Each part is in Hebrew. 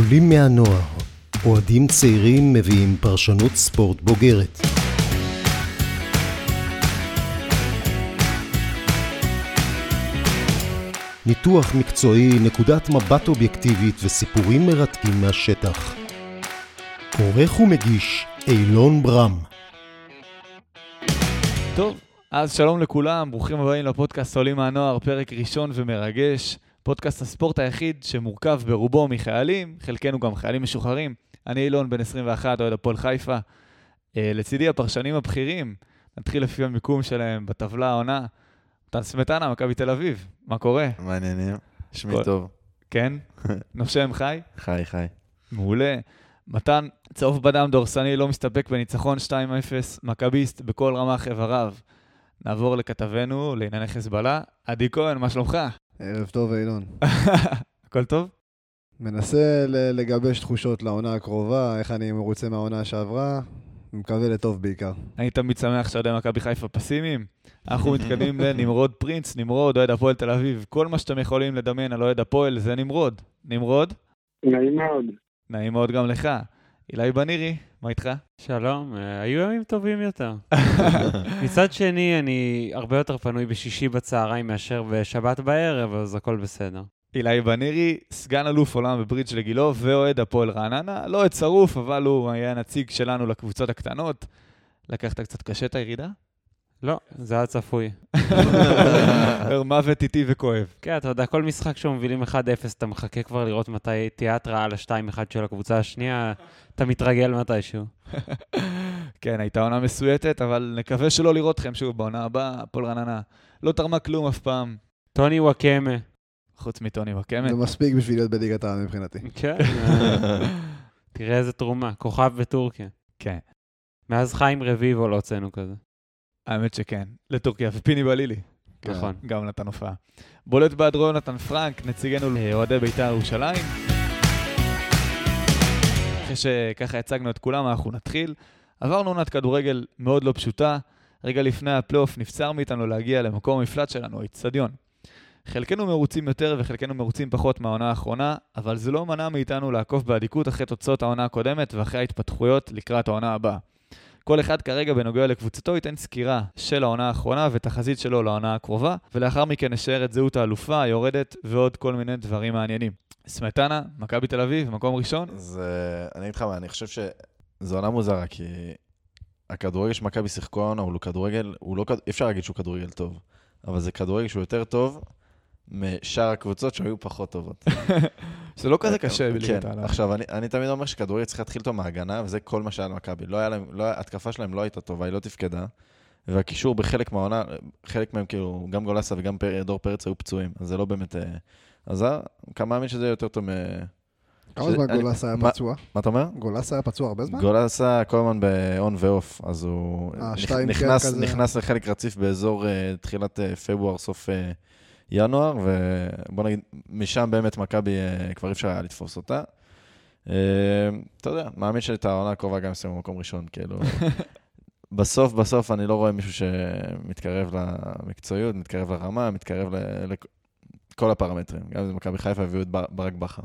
עולים מהנוער, אוהדים צעירים מביאים פרשנות ספורט בוגרת. ניתוח מקצועי, נקודת מבט אובייקטיבית וסיפורים מרתקים מהשטח. עורך ומגיש אילון ברם. טוב, אז שלום לכולם, ברוכים הבאים לפודקאסט עולים מהנוער, פרק ראשון ומרגש. פודקאסט הספורט היחיד שמורכב ברובו מחיילים, חלקנו גם חיילים משוחררים. אני אילון, בן 21, אוהד הפועל חיפה. Uh, לצידי הפרשנים הבכירים, נתחיל לפי המיקום שלהם בטבלה העונה. מתן סמטנה, מכבי תל אביב, מה קורה? מעניינים, שמי כל- טוב. כן? נושם חי? חי, חי. מעולה. מתן, צהוב בדם דורסני, לא מסתפק בניצחון 2-0, מכביסט בכל רמ"ח איבריו. נעבור לכתבנו לענייני חיזבאללה. עדי כהן, מה שלומך? ערב טוב, אילון. הכל טוב? מנסה לגבש תחושות לעונה הקרובה, איך אני מרוצה מהעונה שעברה, מקווה לטוב בעיקר. אני תמיד שמח שאוהדי מכבי חיפה פסימיים. אנחנו מתקדמים לנמרוד פרינץ, נמרוד, אוהד הפועל תל אביב. כל מה שאתם יכולים לדמיין על אוהד הפועל זה נמרוד. נמרוד, נעים מאוד. נעים מאוד גם לך. אילי בנירי, מה איתך? שלום, אה, היו ימים טובים יותר. מצד שני, אני הרבה יותר פנוי בשישי בצהריים מאשר בשבת בערב, אז הכל בסדר. אילי בנירי, סגן אלוף עולם בברידג' לגילו, ואוהד הפועל רעננה. לא אוהד שרוף, אבל הוא היה נציג שלנו לקבוצות הקטנות. לקחת קצת קשה את הירידה? לא, זה היה צפוי. מוות איטי וכואב. כן, אתה יודע, כל משחק שמובילים 1-0, אתה מחכה כבר לראות מתי תהיה התראה על ה-2-1 של הקבוצה השנייה, אתה מתרגל מתישהו. כן, הייתה עונה מסויטת, אבל נקווה שלא לראות אתכם שוב בעונה הבאה. הפועל רעננה לא תרמה כלום אף פעם, טוני וואקמה. חוץ מטוני וקמת. זה מספיק בשביל להיות בליגת העל מבחינתי. כן. אה, תראה איזה תרומה, כוכב בטורקיה. כן, מאז חיים רביבו לא הוצאנו כזה. האמת שכן. לטורקיה, ופיני בלילי. כן. נכון. גם נתן הופעה. בולט בהיעדרו יונתן פרנק, נציגנו לאוהדי בית"ר ירושלים. אחרי שככה הצגנו את כולם, אנחנו נתחיל. עברנו עונת כדורגל מאוד לא פשוטה. רגע לפני הפלייאוף נבצר מאיתנו להגיע למקום המפלט שלנו, האיצטדיון. חלקנו מרוצים יותר וחלקנו מרוצים פחות מהעונה האחרונה, אבל זה לא מנע מאיתנו לעקוב באדיקות אחרי תוצאות העונה הקודמת ואחרי ההתפתחויות לקראת העונה הבאה. כל אחד כרגע בנוגע לקבוצתו ייתן סקירה של העונה האחרונה ותחזית שלו לעונה הקרובה, ולאחר מכן נשאר את זהות האלופה, היורדת ועוד כל מיני דברים מעניינים. סמטנה, מכבי תל אביב, מקום ראשון. זה... אני אגיד לך מה, אני חושב שזו עונה מוזרה, כי הכדורגל שמכבי שיחקו העונה הוא לא כדורגל, הוא לא... אי אפשר להגיד שהוא כדורגל טוב, אבל זה כדורגל שהוא יותר טוב משאר הקבוצות שהיו פחות טובות. זה לא כזה קשה בליגת כן, העל. עכשיו, אני, אני תמיד אומר שכדורגל צריך להתחיל אותו מההגנה, וזה כל מה שהיה למכבי. לא לא, ההתקפה שלהם לא הייתה טובה, היא לא תפקדה. והקישור בחלק מהעונה, חלק מהם כאילו, גם גולסה וגם דור פרץ היו פצועים, אז זה לא באמת אה, עזר. אני מאמין שזה יותר טוב מ... כמה זמן אני- גולס היה מה- פצוע? מה אתה אומר? גולס היה פצוע הרבה זמן? גולסה כל הזמן באון ואוף, אז הוא אה, כן, נכנס, לחלק רציף באזור אה, תחילת אה, פברואר, סוף אה, ינואר, ובוא נגיד, משם באמת מכבי אה, כבר אי אפשר היה לתפוס אותה. אה, אתה יודע, מאמין שאת העונה הקרובה גם ישימו במקום ראשון, כאילו. בסוף, בסוף אני לא רואה מישהו שמתקרב למקצועיות, מתקרב לרמה, מתקרב לכל הפרמטרים. גם אם מכבי חיפה הביאו את בר- ברק בכר.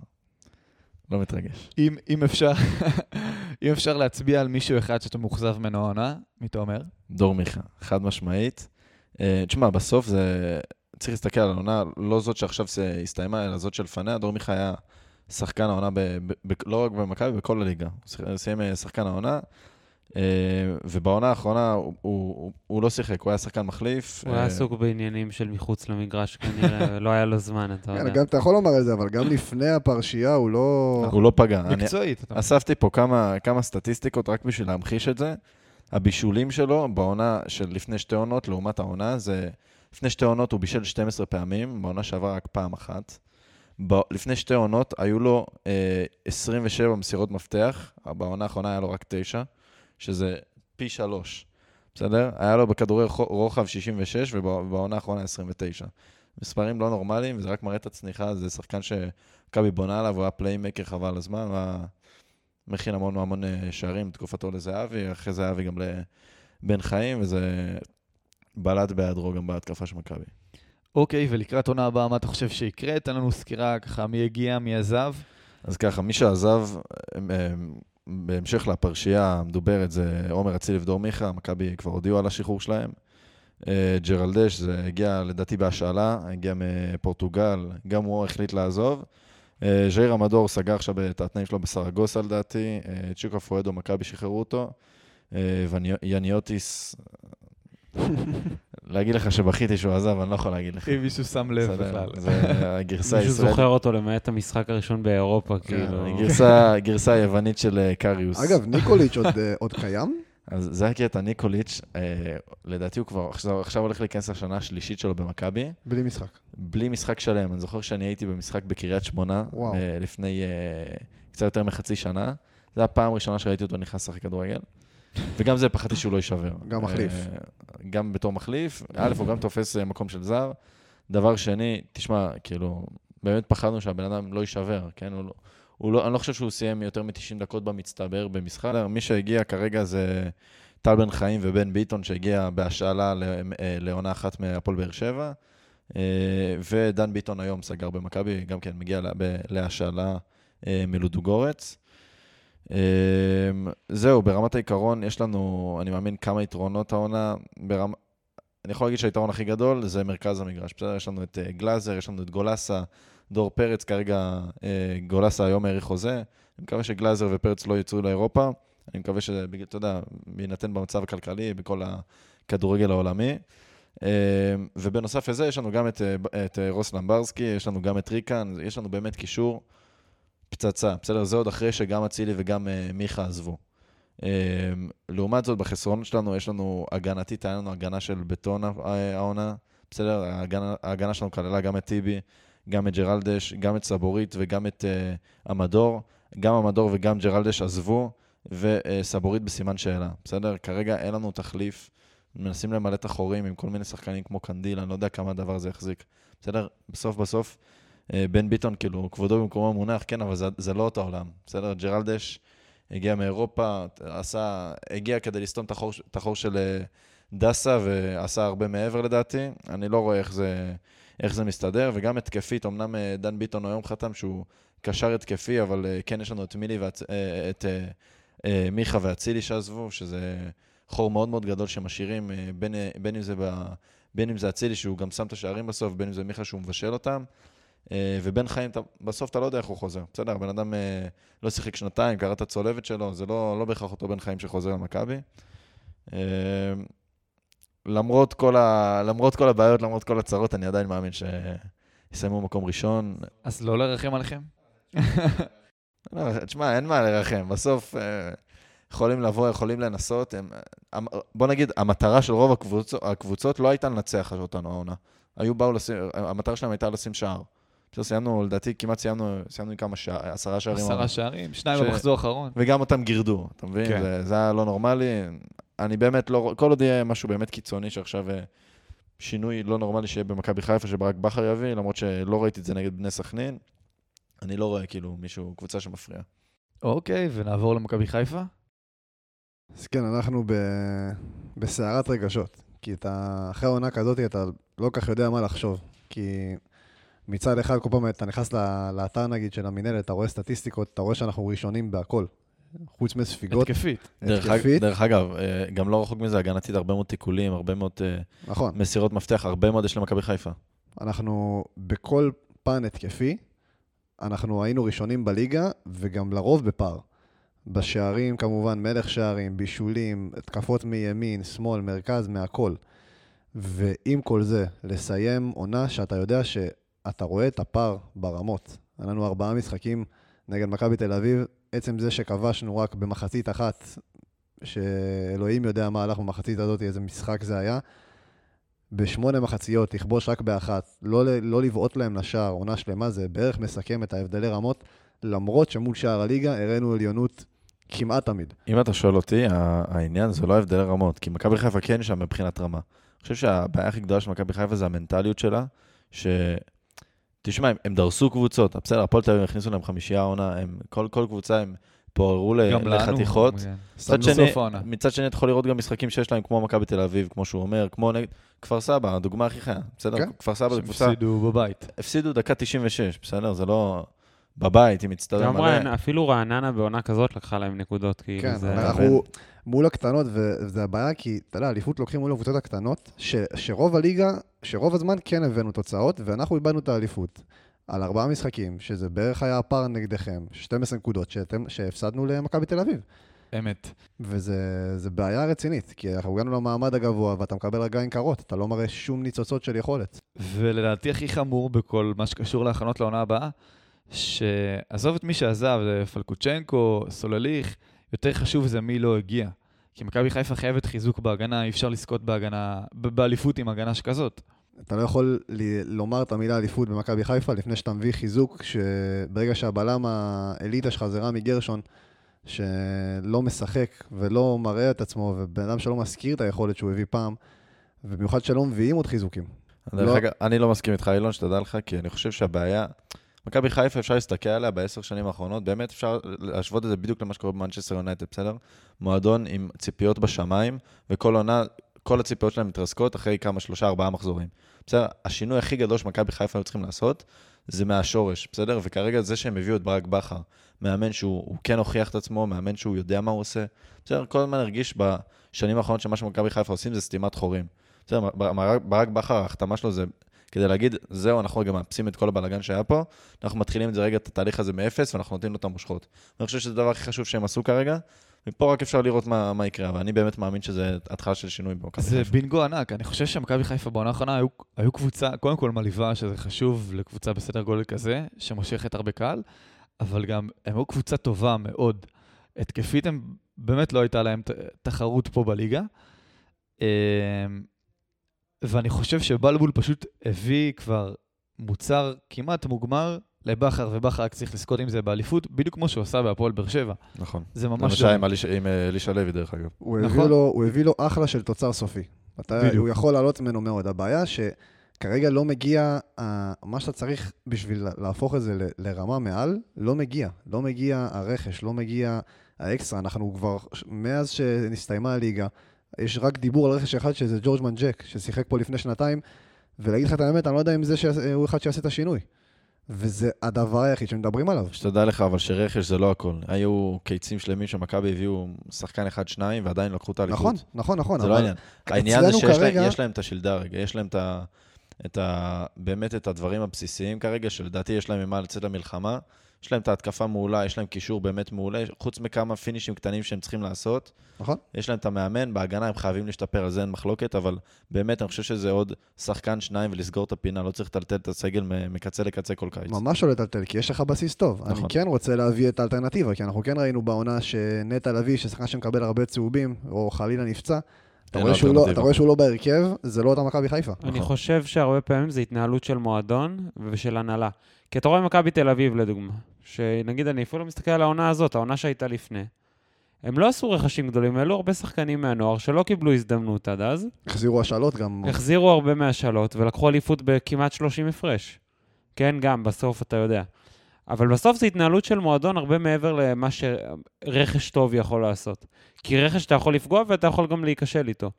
לא מתרגש. אם, אם אפשר, אם אפשר להצביע על מישהו אחד שאתה מאוכזב ממנו העונה, מי אתה אומר? דור מיכה, חד משמעית. אה, תשמע, בסוף זה... צריך להסתכל על העונה, לא זאת שעכשיו זה הסתיימה, אלא זאת שלפניה. דור מיכה היה שחקן העונה, ב, ב, ב, לא רק במכבי, בכל הליגה. הוא סיים אה, שחקן העונה, אה, ובעונה האחרונה הוא, הוא, הוא, הוא לא שיחק, הוא היה שחקן מחליף. הוא היה אה, עסוק בעניינים של מחוץ למגרש כנראה, לא היה לו זמן, אתה כן, יודע. גם אתה יכול לומר את זה, אבל גם לפני הפרשייה הוא לא... הוא לא פגע. מקצועית. אספתי פה כמה, כמה סטטיסטיקות רק בשביל להמחיש את זה. הבישולים שלו בעונה של לפני שתי עונות לעומת העונה, זה... לפני שתי עונות הוא בישל 12 פעמים, בעונה שעברה רק פעם אחת. ב... לפני שתי עונות היו לו אה, 27 מסירות מפתח, בעונה האחרונה היה לו רק 9, שזה פי 3, בסדר? היה לו בכדורי רוחב 66 ובעונה האחרונה 29. מספרים לא נורמליים, וזה רק מראה את הצניחה, זה שחקן שמכבי בונה עליו, הוא היה פליימקר חבל הזמן, הוא היה מכין המון המון אה, שערים, תקופתו לזהבי, אחרי זהבי גם לבן חיים, וזה בלט בהיעדרו גם בהתקפה של מכבי. אוקיי, ולקראת עונה הבאה, מה אתה חושב שיקרה? תן לנו סקירה ככה מי הגיע, מי עזב. אז ככה, מי שעזב, בהמשך לפרשייה המדוברת, זה עומר אצילי ודור מיכה, מכבי כבר הודיעו על השחרור שלהם. אה, ג'רלדש, זה הגיע לדעתי בהשאלה, הגיע מפורטוגל, גם הוא החליט לעזוב. אה, ז'איר המדור סגר עכשיו את התנאים שלו בסרגוסה לדעתי, אה, צ'יקו פואדו, מכבי שחררו אותו. ויאניוטיס, להגיד לך שבכיתי שהוא עזב, אני לא יכול להגיד לך. אם מישהו שם לב בכלל. זה הגרסה מישהו הישראלית. זוכר אותו למעט המשחק הראשון באירופה, כאילו. גרסה, היוונית של אה, קריוס. אגב, ניקוליץ' עוד, אה, עוד קיים? אז זה הקטע, ניקוליץ', אה, לדעתי הוא כבר עכשיו, עכשיו הולך להיכנס לשנה השלישית שלו במכבי, בלי משחק. בלי משחק שלם. אני זוכר שאני הייתי במשחק בקריית שמונה, וואו. אה, לפני אה, קצת יותר מחצי שנה. זו הפעם הראשונה שראיתי אותו נכנס לשחק כדורגל. וגם זה, פחדתי שהוא לא יישבר. גם מחליף. אה, גם בתור מחליף. א', הוא גם תופס אה, מקום של זר. דבר שני, תשמע, כאילו, באמת פחדנו שהבן אדם לא יישבר, כן? הוא לא, הוא לא, אני לא חושב שהוא סיים יותר מ-90 דקות במצטבר במשחק. מי שהגיע כרגע זה טל בן חיים ובן ביטון, שהגיע בהשאלה אה, לעונה אחת מהפועל באר שבע. ודן ביטון היום סגר במכבי, גם כן מגיע לה- להשאלה מלודוגורץ. אה, זהו, ברמת העיקרון יש לנו, אני מאמין, כמה יתרונות העונה. ברמ... אני יכול להגיד שהיתרון הכי גדול זה מרכז המגרש. בסדר, יש לנו את אה, גלאזר, יש לנו את גולסה, דור פרץ, כרגע אה, גולסה היום האריך חוזה. אני מקווה שגלאזר ופרץ לא יצאו לאירופה. אני מקווה שזה, אתה יודע, בהינתן במצב הכלכלי, בכל הכדורגל העולמי. אה, ובנוסף לזה, יש לנו גם את, אה, את רוס למברסקי, יש לנו גם את ריקן, יש לנו באמת קישור פצצה. בסדר, זה עוד אחרי שגם אצילי וגם אה, מיכה עזבו. אה, לעומת זאת, בחסרונות שלנו, יש לנו הגנתית, היה לנו הגנה של בטון אה, העונה. בסדר, ההגנה, ההגנה שלנו כללה גם את טיבי, גם את ג'רלדש, גם את סבורית וגם את uh, המדור. גם המדור וגם ג'רלדש עזבו, וסבורית בסימן שאלה. בסדר? כרגע אין לנו תחליף. מנסים למלא את החורים עם כל מיני שחקנים כמו קנדיל, אני לא יודע כמה הדבר הזה יחזיק. בסדר? בסוף בסוף, בן ביטון, כאילו, כבודו במקומו מונח, כן, אבל זה, זה לא אותו עולם. בסדר? ג'רלדש הגיע מאירופה, עשה, הגיע כדי לסתום את החור, של אה, דסה, ועשה הרבה מעבר לדעתי. אני לא רואה איך זה, איך זה מסתדר, וגם התקפית, אמנם אה, דן ביטון היום חתם שהוא קשר התקפי, אבל אה, כן יש לנו את מילי ואת אה, את אה, אה, מיכה ואצילי שעזבו, שזה חור מאוד מאוד גדול שמשאירים, אה, בין, אה, בין אם זה ב... בין אם זה אצילי שהוא גם שם את השערים בסוף, בין אם זה מיכה שהוא מבשל אותם. אה, ובן חיים, אתה- בסוף אתה לא יודע איך הוא חוזר. בסדר, הבן אדם אה, לא שיחק שנתיים, קרא את הצולבת שלו, זה לא, לא בהכרח אותו בן חיים שחוזר למכבי. אה, למרות כל, ה... למרות כל הבעיות, למרות כל הצרות, אני עדיין מאמין שיסיימו מקום ראשון. אז לא לרחם עליכם? לא, תשמע, אין מה לרחם. בסוף יכולים לבוא, יכולים לנסות. הם, בוא נגיד, המטרה של רוב הקבוצות, הקבוצות לא הייתה לנצח אותנו העונה. היו באו לשים, המטרה שלהם הייתה לשים שער. בסדר, סיימנו, לדעתי כמעט סיימנו, סיימנו עם כמה שער, עשרה שערים. עשרה שערים, שניים במחזור האחרון. וגם אותם גירדו, אתה מבין? כן. זה, זה היה לא נורמלי. אני באמת לא... כל עוד יהיה משהו באמת קיצוני, שעכשיו אה, שינוי לא נורמלי שיהיה במכבי חיפה, שברק בכר יביא, למרות שלא ראיתי את זה נגד בני סכנין, אני לא רואה כאילו מישהו, קבוצה שמפריעה. אוקיי, ונעבור למכבי חיפה? אז כן, אנחנו ב... בסערת רגשות. כי אתה, אחרי עונה כזאת אתה לא כל כך יודע מה לחשוב. כי מצד אחד, כל פעם אתה נכנס ל- לאתר נגיד של המינהלת, אתה רואה סטטיסטיקות, אתה רואה שאנחנו ראשונים בהכל. חוץ מספיגות, התקפית. דרך, התקפית, דרך אגב, אה, גם לא רחוק מזה, הגנתית, הרבה מאוד תיקולים, הרבה מאוד אה, נכון. מסירות מפתח, הרבה מאוד יש למכבי חיפה. אנחנו בכל פן התקפי, אנחנו היינו ראשונים בליגה, וגם לרוב בפער. בשערים כמובן, מלך שערים, בישולים, התקפות מימין, שמאל, מרכז, מהכל. ועם כל זה, לסיים עונה שאתה יודע שאתה רואה את הפער ברמות. היה לנו ארבעה משחקים נגד מכבי תל אביב, עצם זה שכבשנו רק במחצית אחת, שאלוהים יודע מה הלך במחצית הזאת, איזה משחק זה היה. בשמונה מחציות, לכבוש רק באחת, לא, לא לבעוט להם לשער, עונה שלמה, זה בערך מסכם את ההבדלי רמות, למרות שמול שער הליגה הראינו עליונות כמעט תמיד. אם אתה שואל אותי, העניין זה לא הבדלי רמות, כי מכבי חיפה כן שם מבחינת רמה. אני חושב שהבעיה הכי גדולה של מכבי חיפה זה המנטליות שלה, ש... תשמע, הם, הם דרסו קבוצות, בסדר, הפועל תל אביב הכניסו להם חמישייה העונה, הם, כל, כל קבוצה הם פוררו. לחתיכות. מצד שני. מצד שני, אתה יכול לראות גם משחקים שיש להם, כמו מכבי תל אביב, כמו שהוא אומר, כמו נגד כפר סבא, הדוגמה הכי חיה, בסדר? כן. כפר סבא זו קבוצה, שהפסידו בבית. הפסידו דקה 96, בסדר? זה לא... בבית, מצטדיון גם מלא. רעננה, אפילו רעננה בעונה כזאת לקחה להם נקודות, כאילו כן, זה... אנחנו מול הקטנות, וזה הבעיה, כי, אתה יודע, אליפות לוקחים מול הקבוצות הקטנות, ש, שרוב הליגה, שרוב הזמן כן הבאנו תוצאות, ואנחנו איבדנו את האליפות. על ארבעה משחקים, שזה בערך היה הפער נגדכם, 12 נקודות שאתם, שהפסדנו למכבי תל אביב. אמת. וזה בעיה רצינית, כי אנחנו הגענו למעמד הגבוה, ואתה מקבל רגליים קרות, אתה לא מראה שום ניצוצות של יכולת. ולדעתי הכי חמור בכל מה שקשור להכנות לעונה הבאה, שעזוב את מי שעזב, זה פלקוצ'נקו, סולליך, יותר חשוב זה מי לא הגיע. כי מכבי חיפה חייבת חיזוק בהגנה, אי אפשר לזכות בהגנה, באליפות עם הגנה שכזאת. אתה לא יכול ל- לומר את המילה אליפות במכבי חיפה לפני שאתה מביא חיזוק, שברגע שהבלם האליטה שלך זה רמי גרשון, שלא משחק ולא מראה את עצמו, ובן אדם שלא מזכיר את היכולת שהוא הביא פעם, ובמיוחד שלא מביאים עוד חיזוקים. דרך לא- אגב, אני לא מסכים איתך, אילון, שתדע לך, כי אני חושב שהבעיה... מכבי חיפה, אפשר להסתכל עליה בעשר שנים האחרונות, באמת אפשר להשוות את זה בדיוק למה שקורה במנצ'סטר יונייטד, בסדר? מועדון עם ציפיות בשמיים, וכל עונה, כל הציפיות שלהם מתרסקות אחרי כמה, שלושה, ארבעה מחזורים. בסדר? השינוי הכי גדול שמכבי חיפה היו צריכים לעשות, זה מהשורש, בסדר? וכרגע זה שהם הביאו את ברק בכר, מאמן שהוא הוא כן הוכיח את עצמו, מאמן שהוא יודע מה הוא עושה. בסדר? כל הזמן הרגיש בשנים האחרונות שמה שמכבי חיפה עושים זה סתימת חורים. בסדר? ברק- בכר, ההחתמה שלו זה כדי להגיד, זהו, אנחנו רגע מאפסים את כל הבלאגן שהיה פה, אנחנו מתחילים את זה רגע, את התהליך הזה מאפס, ואנחנו נותנים לו את המושכות. אני חושב שזה הדבר הכי חשוב שהם עשו כרגע, מפה רק אפשר לראות מה, מה יקרה, ואני באמת מאמין שזה התחלה של שינוי במכבי זה חיפה. בינגו ענק, אני חושב שמכבי חיפה בעונה האחרונה היו, היו קבוצה, קודם כל מלאיבה, שזה חשוב לקבוצה בסדר גודל כזה, שמושכת הרבה קהל, אבל גם הם היו קבוצה טובה מאוד. התקפית הם, באמת לא הייתה להם תחרות פה בליגה. אמ, ואני חושב שבלבול פשוט הביא כבר מוצר כמעט מוגמר לבכר, ובכר רק צריך לזכות עם זה באליפות, בדיוק כמו שהוא עשה בהפועל באר שבע. נכון. זה ממש... למשל עם אליש- עם אה, אלישע לוי, דרך אגב. הוא, נכון. הביא לו, הוא הביא לו אחלה של תוצר סופי. אתה, בדיוק. הוא יכול לעלות ממנו מאוד. הבעיה שכרגע לא מגיע, מה שאתה צריך בשביל להפוך את זה ל- לרמה מעל, לא מגיע. לא מגיע הרכש, לא מגיע האקסטרה. אנחנו כבר, מאז שנסתיימה הליגה, יש רק דיבור על רכש אחד, שזה ג'ורג' מנג'ק, ששיחק פה לפני שנתיים, ולהגיד לך את האמת, אני לא יודע אם זה שהוא אחד שיעשה את השינוי. וזה הדבר היחיד שמדברים עליו. שתדע לך, אבל שרכש זה לא הכל. היו קיצים שלמים שמכבי הביאו שחקן אחד, שניים, ועדיין לקחו את האליפות. נכון, נכון, נכון. זה לא העניין. העניין זה שיש כרגע- להם, להם את השלדה רגע, יש להם את ה... את ה... באמת את הדברים הבסיסיים כרגע, שלדעתי יש להם ממה לצאת למלחמה. יש להם את ההתקפה מעולה, יש להם קישור באמת מעולה, חוץ מכמה פינישים קטנים שהם צריכים לעשות. נכון. יש להם את המאמן, בהגנה הם חייבים להשתפר, על זה אין מחלוקת, אבל באמת אני חושב שזה עוד שחקן, שניים ולסגור את הפינה, לא צריך לטלטל את הסגל מקצה לקצה כל קיץ. ממש לא לטלטל, כי יש לך בסיס טוב. נכון. אני כן רוצה להביא את האלטרנטיבה, כי אנחנו כן ראינו בעונה שנטע לביא, ששחקן שמקבל הרבה צהובים, או חלילה נפצע, אתה רואה שהוא לא-. אתה רואה שהוא לא בהרכב, זה לא אותה מכבי חיפה. אני נכון. חושב שהרבה פעמים זה התנהלות של מועדון ושל הנהלה. כי אתה רואה מכבי תל אביב, לדוגמה, שנגיד אני אפילו מסתכל על העונה הזאת, העונה שהייתה לפני. הם לא עשו רכשים גדולים, העלו הרבה שחקנים מהנוער שלא קיבלו הזדמנות עד אז, החזירו השאלות גם. החזירו הרבה מהשאלות ולקחו אליפות בכמעט 30 הפרש. כן, גם, בסוף אתה יודע. אבל בסוף זו התנהלות של מועדון הרבה מעבר למה שרכש טוב יכול לעשות. כי רכש אתה יכול לפגוע ואתה יכול גם להיכשל איתו.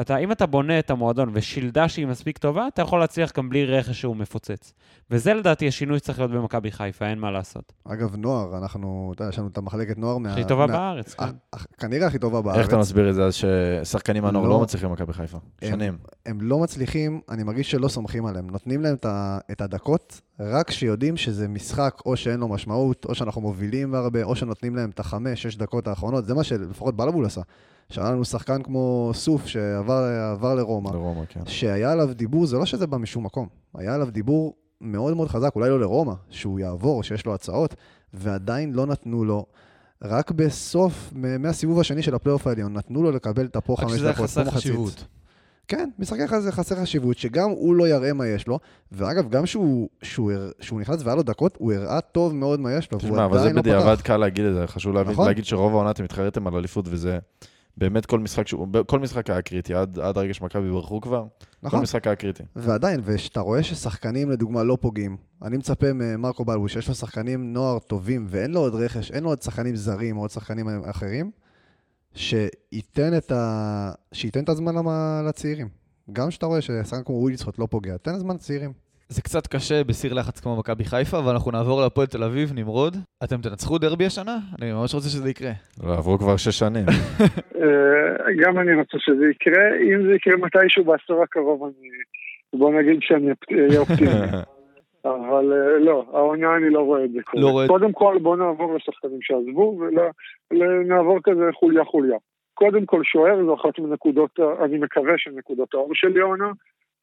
אתה, אם אתה בונה את המועדון ושילדה שהיא מספיק טובה, אתה יכול להצליח גם בלי רכש שהוא מפוצץ. וזה לדעתי השינוי שצריך להיות במכבי חיפה, אין מה לעשות. אגב, נוער, אנחנו, אתה יודע, יש לנו את המחלקת נוער מה... הכי טובה מה- בארץ, כן. אה, כנראה הכי טובה בארץ. איך אתה מסביר את זה אז ששחקנים מהנוער לא. לא מצליחים במכבי חיפה? הם- שנים. הם לא מצליחים, אני מרגיש שלא סומכים עליהם. נותנים להם את הדקות, רק כשיודעים שזה משחק או שאין לו משמעות, או שאנחנו מובילים הרבה, או שנותנים להם את החמש, שש דקות האחרונות. זה מה שלפחות בלבול עשה. שהיה לנו שחקן כמו סוף שעבר עבר לרומא, לרומא, כן. שהיה עליו דיבור, זה לא שזה בא משום מקום, היה עליו דיבור מאוד מאוד חזק, אולי לא לרומא, שהוא יעבור, שיש לו הצעות, ועדיין לא נתנו לו. רק בסוף, מהסיבוב השני של הפלייאוף העליון, נתנו לו לקבל את הפה רק חמש שזה היה דקות, פה חסר מחצית. חשיבות. כן, משחקי חזה חסר חשיבות, שגם הוא לא יראה מה יש לו, ואגב, גם שהוא, שהוא, שהוא נכנס והיה לו דקות, הוא הראה טוב מאוד מה יש לו, והוא תשמע, אבל זה עדיין לא בדיעבד פתח. קל להגיד את זה, חשוב להבין- נכון. להגיד שרוב העונה אתם התחרתם על אליפות, וזה באמת כל משחק, שהוא- כל משחק היה קריטי, עד עד הרגע שמכבי ברחו כבר, כל נכון, משחק היה קריטי. ועדיין, וכשאתה רואה ששחקנים לדוגמה לא פוגעים, אני מצפה ממרקו בלבוש, שיש לו שחקנים נוער טובים, ואין לו עוד רכש, אין לו עוד שחקנים זרים או עוד שחקנים אחרים, שייתן את, ה... שייתן את הזמן לצעירים. גם כשאתה רואה ששחקן כמו ווילסחוט לא פוגע, תן זמן לצעירים. זה קצת קשה בסיר לחץ כמו מכבי חיפה, אבל אנחנו נעבור להפועל תל אביב, נמרוד. אתם תנצחו דרבי השנה? אני ממש רוצה שזה יקרה. לא, עברו כבר שש שנים. אה, גם אני רוצה שזה יקרה. אם זה יקרה מתישהו בעשור הקרוב, אני... בוא נגיד שאני אהיה אופטימי. אבל אה, לא, העונה אני לא רואה את זה קורה. לא רואה- קודם כל בוא נעבור לשחקנים שעזבו, ונעבור כזה חוליה חוליה. קודם כל שוער זו אחת מנקודות, אני מקווה שנקודות האור שלי העונה.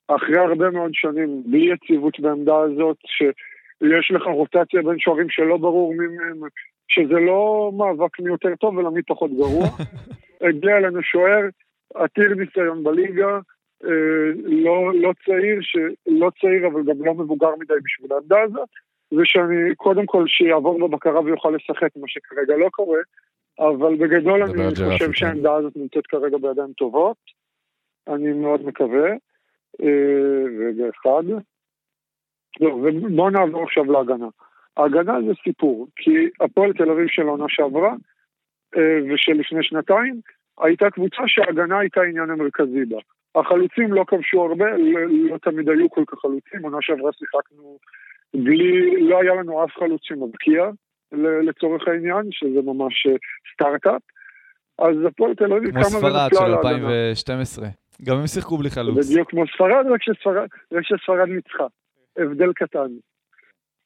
אחרי הרבה מאוד שנים בלי יציבות בעמדה הזאת, שיש לך רוטציה בין שוערים שלא ברור מי מהם, שזה לא מאבק מי יותר טוב אלא מי פחות גרוע. הגיע אלינו שוער עתיר ניסיון בליגה, אה, לא, לא צעיר. לא צעיר אבל גם לא מבוגר מדי בשביל העמדה הזאת, ושאני קודם כל שיעבור בבקרה ויוכל לשחק, מה שכרגע לא קורה, אבל בגדול אני חושב כן. שהעמדה הזאת נמצאת כרגע בידיים טובות, אני מאוד מקווה. אה, רגע אחד. לא, ובואו נעבור עכשיו להגנה. ההגנה זה סיפור, כי הפועל תל אביב של העונה שעברה אה, ושל לפני שנתיים, הייתה קבוצה שההגנה הייתה העניין המרכזי בה. החלוצים לא כבשו הרבה, לא, לא תמיד היו כל כך חלוצים, עונה שעברה שיחקנו בלי, לא היה לנו אף חלוץ שמבקיע לצורך העניין, שזה ממש אה, סטארט-אפ. אז הפועל תל אביב כמו כמה ספרד ונפלה של על ההגנה. 2012. גם הם שיחקו בלי חלוץ. בדיוק כמו ספרד, רק שספרד, רק שספרד ניצחה. הבדל קטן.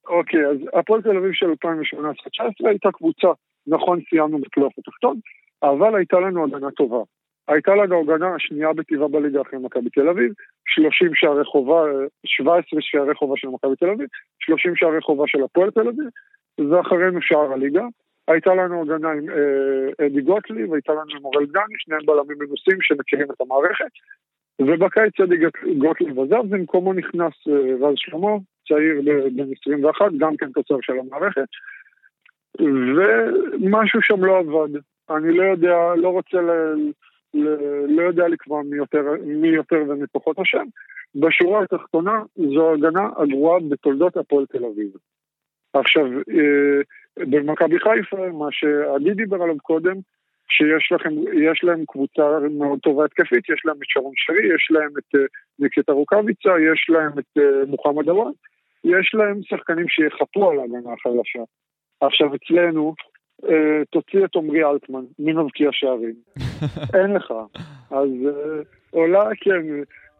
אוקיי, אז הפועל תל אביב של 2018-2019 הייתה קבוצה, נכון סיימנו בפלייאוף התחתון, אבל הייתה לנו הגנה טובה. הייתה לנו הגנה השנייה בטבעה בליגה אחרי מכבי תל אביב, 30 שערי חובה, אה, 17 שערי חובה של מכבי תל אביב, 30 שערי חובה של הפועל תל אביב, ואחרינו שער הליגה. הייתה לנו הגנה עם אה, אדי גוטליב, הייתה לנו עם אורל דני, שניהם בלמים מנוסים שמכירים את המערכת. ובקיץ אדי גוט- גוטליב עזב, במקומו נכנס אה, רז שלמה, צעיר בן 21, גם כן תוצר של המערכת, ומשהו שם לא עבד. אני לא יודע, לא רוצה, ל, ל, לא יודע לקבוע מי יותר, מי יותר ומי פחות אשם. בשורה התחתונה, זו ההגנה הגרועה בתולדות הפועל תל אביב. עכשיו, אה, במכבי חיפה, מה שעדי דיבר עליו קודם, שיש לכם, יש להם קבוצה מאוד טובה התקפית, יש להם את שרון שרי, יש להם את אה, ניקטה רוקאביצה, יש להם את אה, מוחמד עוואד, יש להם שחקנים שיחפו על ההגנה החלשה. עכשיו אצלנו, תוציא את עמרי אלטמן, מי מבקיע שערים? אין לך. אז עולה, כן.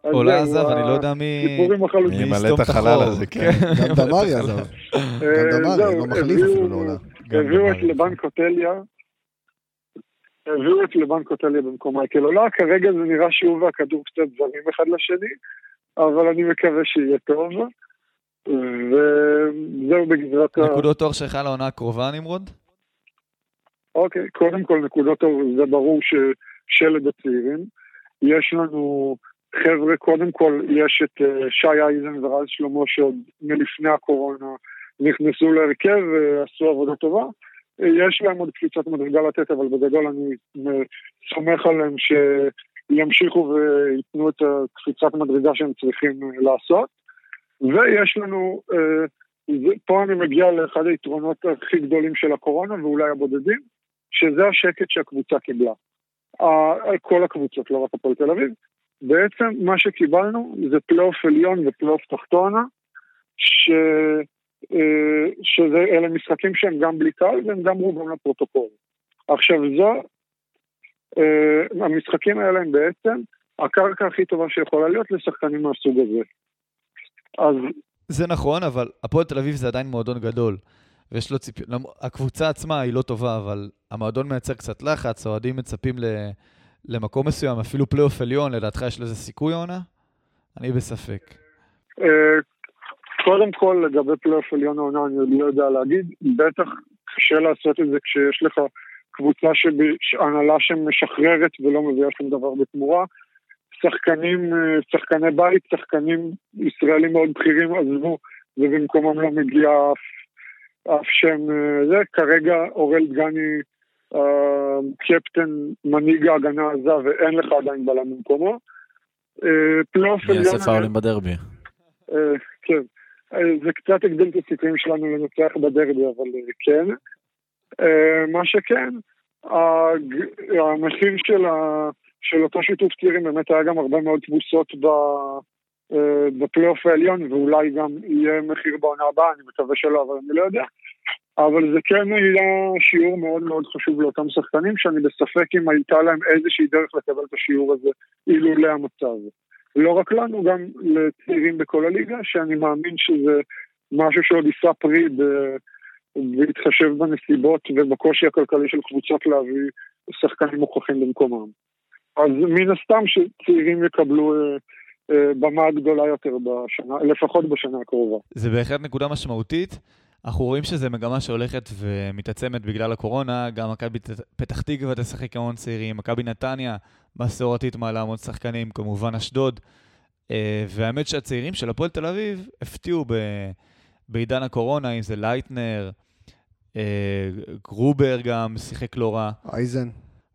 אז עולה עזב, אני לא יודע מי... סיפור עם החלוצים. מי ימלא את החלל. הזה, כן. גם דמרי עזב. אה, גם דמרי, זהו, לא מחליף אפילו לעולה. גם הביאו את דמרי. לבן קוטליה, הביאו את לבן קוטליה במקום מייקל עולה, כרגע זה נראה שהוא והכדור קצת זרים אחד לשני, אבל אני מקווה שיהיה טוב. וזהו בגזרת ה... נקודות תואר שלך לעונה הקרובה, נמרוד? אוקיי, קודם כל נקודות אור, זה ברור ששלד הצעירים. יש לנו חבר'ה, קודם כל יש את אה, שי אייזן ורז שלמה שעוד מלפני הקורונה נכנסו להרכב ועשו עבודה טובה. אה, יש להם עוד קפיצת מדרגה לתת, אבל בגדול אני אה, סומך עליהם שימשיכו וייתנו את הקפיצת מדרגה שהם צריכים אה, לעשות. ויש לנו, אה, פה אני מגיע לאחד היתרונות הכי גדולים של הקורונה ואולי הבודדים, שזה השקט שהקבוצה קיבלה. כל הקבוצות, לא רק הפועל תל אביב. בעצם מה שקיבלנו זה פלייאוף עליון ופלייאוף תחתונה, ש... אה, שזה, אלה משחקים שהם גם בלי קהל והם גם רובם לפרוטוקול. עכשיו זו, אה, המשחקים האלה הם בעצם הקרקע הכי טובה שיכולה להיות לשחקנים מהסוג הזה. אז זה נכון, אבל הפועל תל אביב זה עדיין מועדון גדול. ויש לו ציפיות, הקבוצה עצמה היא לא טובה, אבל המועדון מייצר קצת לחץ, האוהדים מצפים ל... למקום מסוים, אפילו פלייאוף עליון, לדעתך יש לזה סיכוי העונה? אני בספק. אה, קודם כל, לגבי פלייאוף עליון העונה, אני עוד לא יודע להגיד. בטח קשה לעשות את זה כשיש לך קבוצה, שב- הנהלה שמשחררת ולא מביאה שום דבר בתמורה. שחקנים, אה, שחקני בית, שחקנים ישראלים מאוד בכירים עזבו, ובמקומם לא מגיע אף, אף שם אה, זה. כרגע אורל דגני, קפטן, מנהיג ההגנה עזב, ואין לך עדיין בלם במקומו. אה, פלייאוף עליון... יעשה פאולים בדרבי? אה, כן. אה, זה קצת הגדיל את הסיכויים שלנו לנצח בדרבי, אבל כן. מה שכן, המחיר של, ה... של אותו שיתוף צירים באמת היה גם הרבה מאוד תבוסות ב... בפלייאוף העליון, ואולי גם יהיה מחיר בעונה הבאה, אני מקווה שלא, אבל אני לא יודע. אבל זה כן היה שיעור מאוד מאוד חשוב לאותם שחקנים, שאני בספק אם הייתה להם איזושהי דרך לקבל את השיעור הזה אילולא המצב. לא רק לנו, גם לצעירים בכל הליגה, שאני מאמין שזה משהו שעוד יישא פרי בהתחשב בנסיבות ובקושי הכלכלי של קבוצות להביא שחקנים מוכחים במקומם. אז מן הסתם שצעירים יקבלו אה, אה, במה גדולה יותר בשנה, לפחות בשנה הקרובה. זה בהחלט נקודה משמעותית. אנחנו רואים שזו מגמה שהולכת ומתעצמת בגלל הקורונה. גם מכבי פת- פתח תקווה תשחק המון צעירים, מכבי נתניה מסורתית מעלה המון שחקנים, כמובן אשדוד. אה, והאמת שהצעירים של הפועל תל אביב הפתיעו ב- בעידן הקורונה, אם זה לייטנר, אה, גרובר גם שיחק לא רע. אייזן.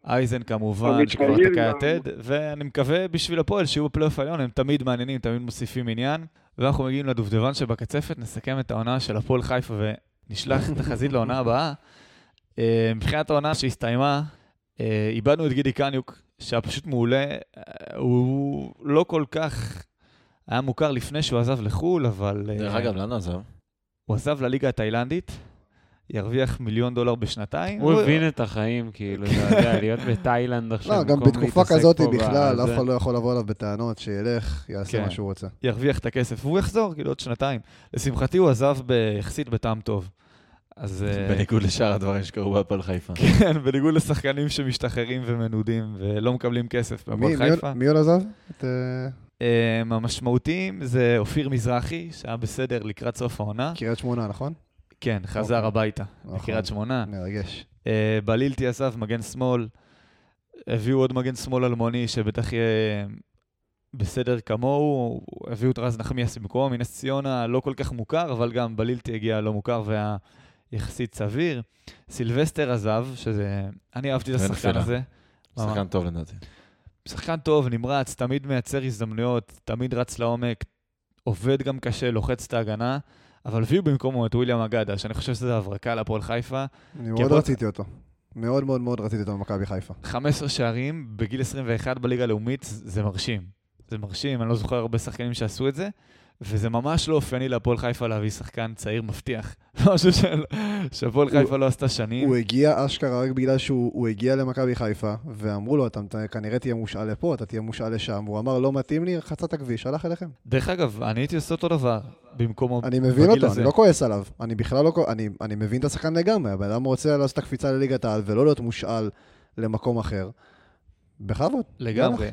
אייזן כמובן, שכבר תקע. יתד, ואני מקווה בשביל הפועל שיהיו בפלייאוף העליון, הם תמיד מעניינים, תמיד מוסיפים עניין. ואנחנו מגיעים לדובדבן שבקצפת, נסכם את העונה של הפועל חיפה ונשלח תחזית לעונה הבאה. אה, מבחינת העונה שהסתיימה, אה, איבדנו את גידי קניוק, שהיה פשוט מעולה. אה, הוא לא כל כך היה מוכר לפני שהוא עזב לחו"ל, אבל... דרך אגב, לאן הוא עזב? הוא עזב לליגה התאילנדית, ירוויח מיליון דולר בשנתיים. הוא הבין את החיים, כאילו, אתה יודע, להיות בתאילנד עכשיו, לא, גם בתקופה כזאת פה בכלל. אף אחד לא יכול לבוא אליו בטענות, שילך, יעשה כן. מה שהוא רוצה. ירוויח את הכסף, והוא יחזור, כאילו, עוד שנתיים. לשמחתי, הוא עזב יחסית בטעם טוב. אז... אה, בניגוד לשאר הדברים שקרו בהפועל חיפה. כן, בניגוד לשחקנים שמשתחררים ומנודים ולא מקבלים כסף בהפועל חיפה. מי עוד עזב? אה, הם המשמעותיים זה אופיר מזרחי, שהיה בסדר לקראת סוף העונה. קריית שמונה, נכון? כן, חזר אוקיי. הביתה, נכון. לקריית שמונה. מרגש. אה, בלילטי עזב מגן שמאל. הביאו עוד מגן שמאל אלמוני שבטח יהיה בסדר כמוהו. הביאו את רז נחמיאס במקומו מנס ציונה, לא כל כך מוכר, אבל גם בלילטי הגיע לא מוכר והיה יחסית סביר. סילבסטר עזב, שזה... אני אהבתי את השחקן. הזה. שחקן טוב לדעתי. שחקן טוב, נמרץ, תמיד מייצר הזדמנויות, תמיד רץ לעומק, עובד גם קשה, לוחץ את ההגנה, אבל הביאו במקומו את וויליאם אגדה, שאני חושב שזה הברקה להפועל חיפה. אני מאוד הפועל- רציתי אותו. מאוד מאוד מאוד רציתי אותו במכבי חיפה. 15 שערים בגיל 21 בליגה הלאומית, זה מרשים. זה מרשים, אני לא זוכר הרבה שחקנים שעשו את זה, וזה ממש לא אופייני להפועל חיפה להביא שחקן צעיר מבטיח. משהו שהפועל הוא- חיפה לא עשתה שנים. הוא הגיע אשכרה רק בגלל שהוא הוא הגיע למכבי חיפה, ואמרו לו, אתה כנראה תהיה מושאל לפה, אתה תהיה מושאל לשם, והוא אמר, לא מתאים לי, חצה את הכביש, הלך אליכם. דרך אגב, אני הייתי עושה אותו דבר במקומו אני מבין אותו, הזה. אני לא כועס עליו. אני בכלל לא כועס, אני, אני מבין את השחקן לגמרי, הבן אדם רוצה לעשות את הקפיצה לליגת העל ולא להיות מושאל למקום אחר. בכבוד. לגמרי.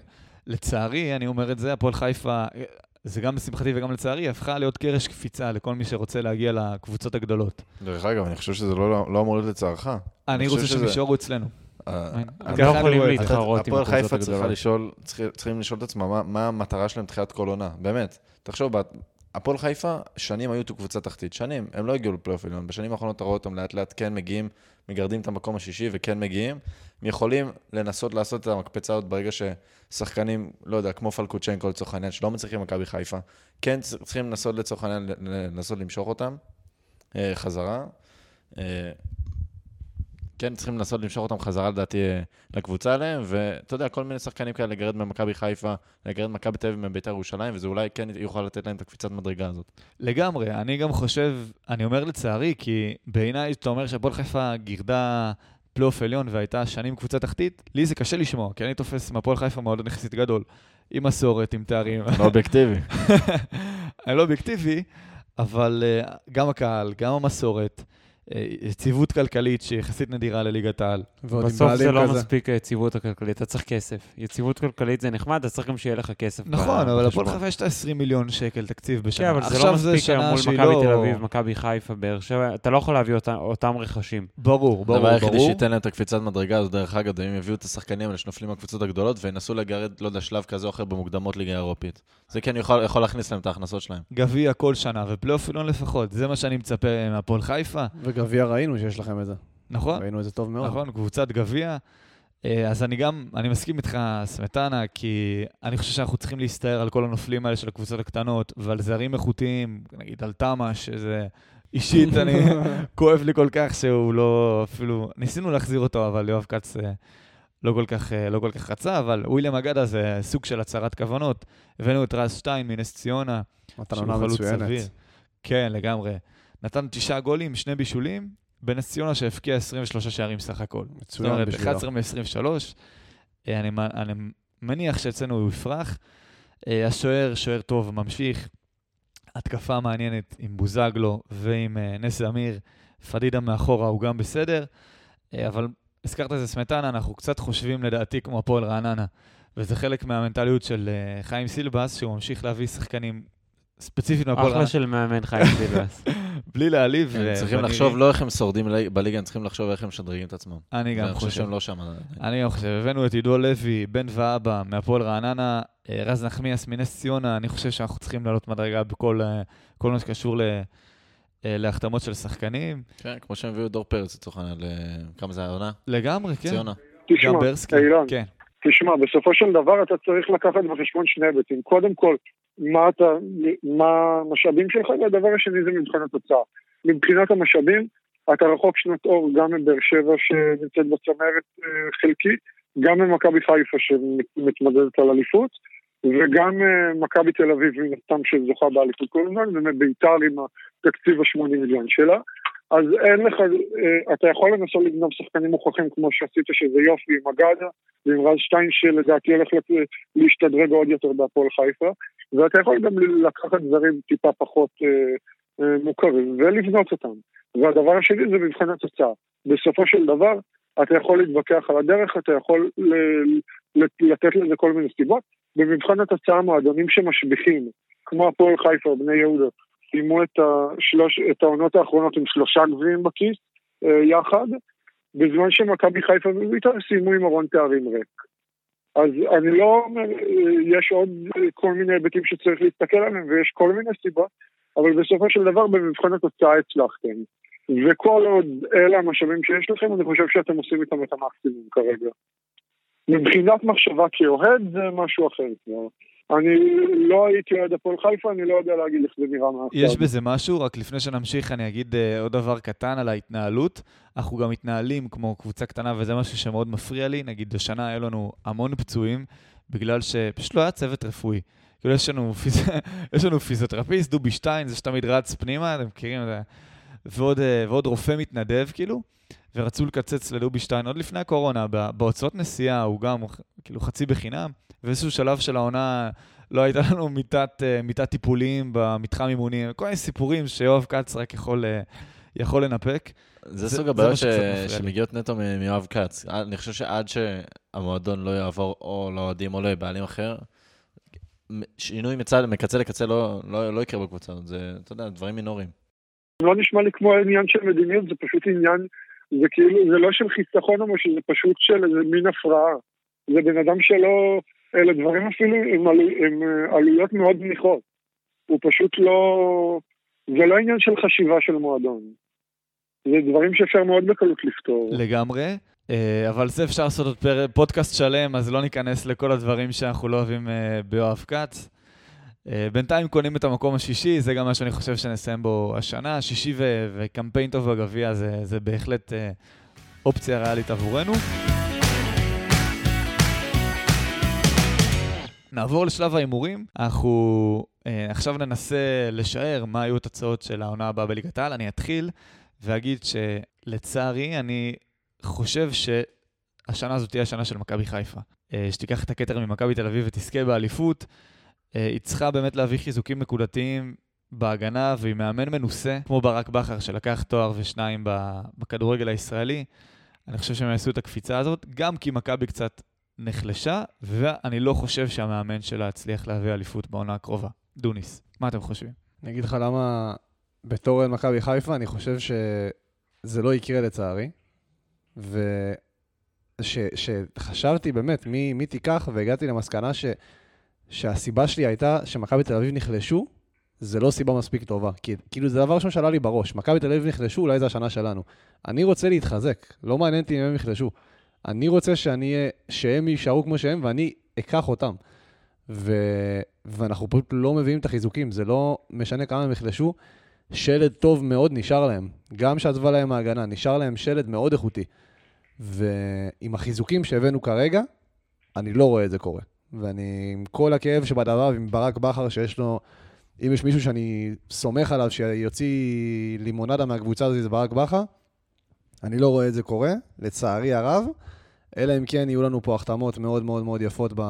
לצערי, אני אומר את זה, הפועל חיפה, זה גם לשמחתי וגם לצערי, הפכה להיות קרש קפיצה לכל מי שרוצה להגיע לקבוצות הגדולות. דרך אגב, אני חושב שזה לא לא אמור להיות לצערך. אני רוצה שהם יישארו אצלנו. אה, לא יכולים. להתחרות עם הפועל הקבוצות חיפה הגדולות. צריכים- צריכים לשאול את עצמם מה- המטרה שלהם בתחילת כל עונה, באמת. תחשוב, הפועל חיפה, שנים היו קבוצה תחתית, שנים, הם לא הגיעו לפלייאוף עליון. בשנים האחרונות אתה רואה אותם לאט לאט כן מגיעים, מגרדים את המקום השישי וכן מגיעים. הם יכולים לנסות לעשות את המקפצה הזאת ברגע ששחקנים, לא יודע, כמו פלקוצ'נקו לצורך העניין, שלא מצליחים במכבי חיפה, כן צריכים לנסות לצורך העניין, לנסות למשוך אותם אה, חזרה. כן, צריכים לנסות למשוך אותם חזרה לדעתי אה, לקבוצה עליהם, ואתה יודע, כל מיני שחקנים כאלה, לגרד ממכבי חיפה, לגרד ממכבי תל אביב מביתר ירושלים, וזה אולי כן יוכל לתת להם את הקפיצת מדרגה הזאת. לגמרי, אני גם חושב, אני אומר לצערי, כי בעיניי, אתה אומר שהפועל חיפה גירדה פלייאוף עליון והייתה שנים קבוצה תחתית, לי זה קשה לשמוע, כי אני תופס מהפועל חיפה מועדון יחסית גדול, עם מסורת, עם תארים. לא אובייקטיבי. אני לא אובייקטיבי, אבל אה, גם הקהל, גם המסורת, יציבות כלכלית שהיא יחסית נדירה לליגת העל. בסוף זה לא כזה. מספיק היציבות הכלכלית, אתה צריך כסף. יציבות כלכלית זה נחמד, אז צריך גם שיהיה לך כסף. ב- נכון, אבל הפועל. חיפה יש את ה-20 מיליון שקל תקציב בשנה. כן, אבל זה לא מספיק היום מול מכבי לא- תל אביב, מכבי חיפה, באר שבע, אתה לא יכול להביא אותה- אותם רכשים. ברור, ברור, הדבר היחידי ברור. שייתן להם את הקפיצת מדרגה הזו, דרך אגב, אם יביאו את השחקנים האלה שנופלים מהקבוצות הגדולות וינסו לגרד, לא יודע, שלב כזה או אחר במוקדמות ליגה אירופית. זה כן יכול יכול להכניס להם את ההכנסות שלהם. גביע כל שנה, ופלייאוף עליון לפחות. זה מה שאני מצפה מהפועל חיפה, וגביע ראינו שיש לכם את זה. נכון? ראינו את זה טוב מאוד. נכון, קבוצת גביע. אה, אז אני גם, אני מסכים איתך, סמטנה, כי אני חושב שאנחנו צריכים להסתער על כל הנופלים האלה של הקבוצות הקטנות, ועל זרים איכותיים, נגיד על תמה, שזה אישית, אני, כואב לי כל כך שהוא לא, אפילו, ניסינו להחזיר אותו, אבל יואב כץ אה, לא כל כך, אה, לא כל כך רצה, אבל וויליאם אגדה זה סוג של הצהרת כוונות. הבאנו את רז שטיין מנס ציונה, חלוץ מצוינת. סביר. כן, לגמרי. נתן תשעה גולים, שני בישולים, בנס ציונה שהבקיע 23 שערים סך הכל. זאת מצוין אומרת, בשבילו. 11 מ-23. אני, מ- אני מניח שאצלנו הוא יפרח. אה, השוער, שוער טוב, ממשיך. התקפה מעניינת עם בוזגלו ועם אה, נס אמיר. פדידה מאחורה הוא גם בסדר. אה, אבל הזכרת את זה סמטנה, אנחנו קצת חושבים לדעתי כמו הפועל רעננה. וזה חלק מהמנטליות של אה, חיים סילבס, שהוא ממשיך להביא שחקנים ספציפית מהפועל אחלה רעננה, של מאמן חיים סילבס. בלי להעליב. הם אה, צריכים לחשוב לא איך הם שורדים בליגה, הם צריכים לחשוב איך הם משדרגים את עצמם. אני גם חושב חושב. שהם לא שם. אני גם חושב, הבאנו את עידו לוי, בן ואבא, מהפועל רעננה, אה, רז נחמיאס מנס ציונה, אני חושב שאנחנו צריכים לעלות מדרגה בכל אה, כל מה שקשור ל- להחתמות של שחקנים. כן, כמו שהם הביאו את דור פרץ לצורך העניין, ל- כמה זה העונה? לגמרי, כן. ציונה. תשמע, אילן, כן. תשמע, בסופו של דבר אתה צריך לקחת בחשבון שני היבטים. קודם כל, מה אתה, מה המשאבים שלך, והדבר השני זה מבחן התוצאה. מבחינת המשאבים, אתה רחוק שנות אור גם מבאר שבע שנמצאת בצמרת אה, חלקית, גם ממכבי חיפה שמתמודדת על אליפות, וגם אה, מכבי תל אביב מן הסתם שזוכה באליפות כל הזמן, ומביתר עם התקציב ה-80 מיליון שלה. אז אין לך, אה, אתה יכול לנסות לגנוב שחקנים מוכרחים כמו שעשית שזה יופי עם אגדה, ועם רז שטיין שלדעתי הולך להשתדרג עוד יותר בהפועל חיפה, ואתה יכול גם לקחת דברים טיפה פחות אה, אה, מוכרים ולבנות אותם. והדבר השני זה מבחן התוצאה. בסופו של דבר, אתה יכול להתווכח על הדרך, אתה יכול לתת לזה כל מיני סיבות. במבחן התוצאה, מועדונים שמשביחים, כמו הפועל חיפה או בני יהודה, סיימו את, השלוש, את העונות האחרונות עם שלושה גביעים בכיס אה, יחד, בזמן שמכבי חיפה ובית"ר סיימו עם ארון תארים ריק. אז אני לא אומר, יש עוד כל מיני היבטים שצריך להסתכל עליהם ויש כל מיני סיבות, אבל בסופו של דבר במבחן התוצאה הצלחתם. וכל עוד אלה המשאבים שיש לכם, אני חושב שאתם עושים איתם את המקסימום כרגע. מבחינת מחשבה כאוהד זה משהו אחר כבר. אני לא הייתי אוהד הפועל חיפה, אני לא יודע להגיד איך זה נראה מהצד. יש בזה משהו, רק לפני שנמשיך אני אגיד אה, עוד דבר קטן על ההתנהלות. אנחנו גם מתנהלים כמו קבוצה קטנה, וזה משהו שמאוד מפריע לי. נגיד, השנה היו לנו המון פצועים, בגלל שפשוט לא היה צוות רפואי. כאילו, יש לנו, פיז... יש לנו פיזיותרפיסט, דובי שטיין, זה שתמיד רץ פנימה, אתם מכירים את זה? ועוד, אה, ועוד רופא מתנדב, כאילו, ורצו לקצץ לדובי שטיין עוד לפני הקורונה, בהוצאות נסיעה הוא גם כאילו חצי בחינם, ואיזשהו שלב של העונה לא הייתה לנו מיטת, אה, מיטת טיפולים במתחם אימונים, כל מיני סיפורים שיואב כץ רק יכול, אה, יכול לנפק. זה זה- סוג הבעיות ש-. שמגיעות נטו מיואב כץ. אני חושב שעד שהמועדון לא יעבור או לאוהדים או לבעלים אחר, מ- שינוי מצד, מקצה לקצה לא, לא, לא יקרה בקבוצה הזאת. זה, אתה יודע, דברים מינוריים. לא נשמע לי כמו עניין של מדיניות, זה פשוט עניין, זה כאילו, זה לא של חיסכון או משהו, זה פשוט של איזה מין הפרעה. זה בן אדם שלא, אלה דברים אפילו עם, עלו, עם אה, עלויות מאוד זניחות. הוא פשוט לא, זה לא עניין של חשיבה של מועדון. זה דברים שאפשר מאוד בקלות לפתור. לגמרי. אה, אבל זה אפשר לעשות עוד. פודקאסט שלם, אז לא ניכנס לכל הדברים שאנחנו לא אוהבים אה, ביואב כץ. אה, בינתיים קונים את המקום השישי, זה גם מה שאני חושב שנסיים בו השנה. שישי ו- וקמפיין טוב בגביע זה, זה בהחלט אה, אופציה ריאלית עבורנו. נעבור לשלב ההימורים. אנחנו אה, עכשיו ננסה לשער מה היו התוצאות של העונה הבאה בליגת העל. אני אתחיל ואגיד שלצערי, אני חושב שהשנה הזאת תהיה השנה של מכבי חיפה. אה, שתיקח את הכתר ממכבי תל אביב ותזכה באליפות. אה, היא צריכה באמת להביא חיזוקים נקודתיים בהגנה, ועם מאמן מנוסה, כמו ברק בכר, שלקח תואר ושניים בכדורגל הישראלי. אני חושב שהם יעשו את הקפיצה הזאת, גם כי מכבי קצת נחלשה, ואני לא חושב שהמאמן שלה יצליח להביא אליפות בעונה הקרובה. דוניס, מה אתם חושבים? אני אגיד לך למה, בתור אוהד מכבי חיפה, אני חושב שזה לא יקרה לצערי. ושחשבתי באמת מי, מי תיקח, והגעתי למסקנה ש, שהסיבה שלי הייתה שמכבי תל אביב נחלשו, זה לא סיבה מספיק טובה. כי כאילו זה דבר ראשון שעלה לי בראש. מכבי תל אביב נחלשו, אולי זו השנה שלנו. אני רוצה להתחזק, לא מעניין אותי אם הם יחלשו. אני רוצה שאני, שהם יישארו כמו שהם, ואני אקח אותם. ו... ואנחנו פשוט לא מביאים את החיזוקים, זה לא משנה כמה הם יחלשו, שלד טוב מאוד נשאר להם. גם שעזבה להם ההגנה, נשאר להם שלד מאוד איכותי. ועם החיזוקים שהבאנו כרגע, אני לא רואה את זה קורה. ואני, עם כל הכאב שבדבר, עם ברק בכר, שיש לו, אם יש מישהו שאני סומך עליו שיוציא לימונדה מהקבוצה הזאת, זה ברק בכר, אני לא רואה את זה קורה, לצערי הרב. אלא אם כן יהיו לנו פה החתמות מאוד מאוד מאוד יפות ב...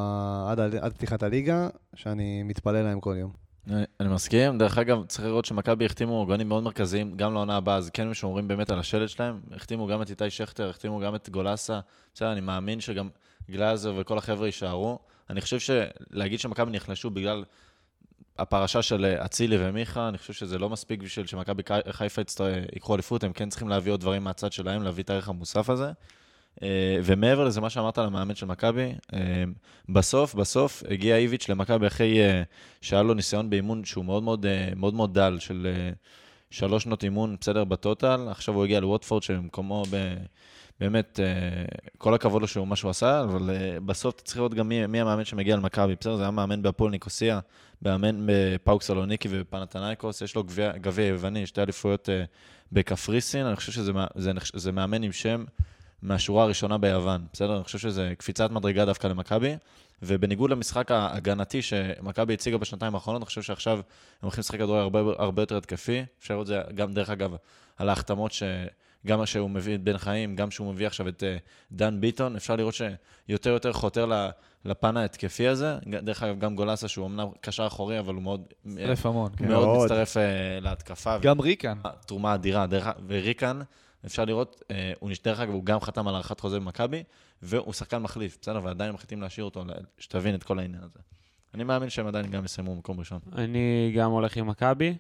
עד, עד פתיחת הליגה, שאני מתפלל להם כל יום. אני, אני מסכים. דרך אגב, צריך לראות שמכבי החתימו עוגנים מאוד מרכזיים, גם לעונה הבאה, אז כן שומרים באמת על השלט שלהם. החתימו גם את איתי שכטר, החתימו גם את גולסה. בסדר, אני מאמין שגם גלאזר וכל החבר'ה יישארו. אני חושב שלהגיד שמכבי נחלשו בגלל הפרשה של אצילי ומיכה, אני חושב שזה לא מספיק בשביל שמכבי חיפה ייקחו אליפות, הם כן צריכים להביא עוד דברים מהצד שלהם, להביא את הערך המוסף הזה. אה, ומעבר לזה, מה שאמרת על המאמן של מכבי, אה, בסוף, בסוף הגיע איביץ' למכבי אחרי אה, שהיה לו ניסיון באימון שהוא מאוד מאוד, מאוד, מאוד דל, של שלוש שנות אימון, בסדר, בטוטל. עכשיו הוא הגיע לווטפורד, שבמקומו ב... באמת, כל הכבוד לו שהוא מה שהוא עשה, אבל בסוף אתה צריך לראות גם מי, מי המאמן שמגיע למכבי, בסדר? זה היה מאמן בהפועל ניקוסיה, מאמן בפאוק סלוניקי ובפנתנייקוס, יש לו גביע יווני, שתי אליפויות בקפריסין, אני חושב שזה זה, זה מאמן עם שם מהשורה הראשונה ביוון, בסדר? אני חושב שזה קפיצת מדרגה דווקא למכבי, ובניגוד למשחק ההגנתי שמכבי הציגה בשנתיים האחרונות, אני חושב שעכשיו הם הולכים לשחק כדורגל הרבה, הרבה יותר התקפי. אפשר לראות את זה גם, דרך אגב, על ההחתמות ש... גם מה שהוא מביא את בן חיים, גם שהוא מביא עכשיו את uh, דן ביטון, אפשר לראות שיותר ויותר חותר לפן ההתקפי הזה. דרך אגב, גם גולסה, שהוא אמנם קשר אחורי, אבל הוא מאוד... מצטרף המון, כן. מאוד מצטרף uh, להתקפה. גם ריקן. תרומה אדירה. דרך, וריקן, אפשר לראות, אה, הוא דרך אגב, הוא גם חתם על הארכת חוזה במכבי, והוא שחקן מחליף, בסדר? ועדיין מחליטים להשאיר אותו, שתבין את כל העניין הזה. אני מאמין שהם עדיין גם יסיימו במקום ראשון. אני גם הולך עם מכבי.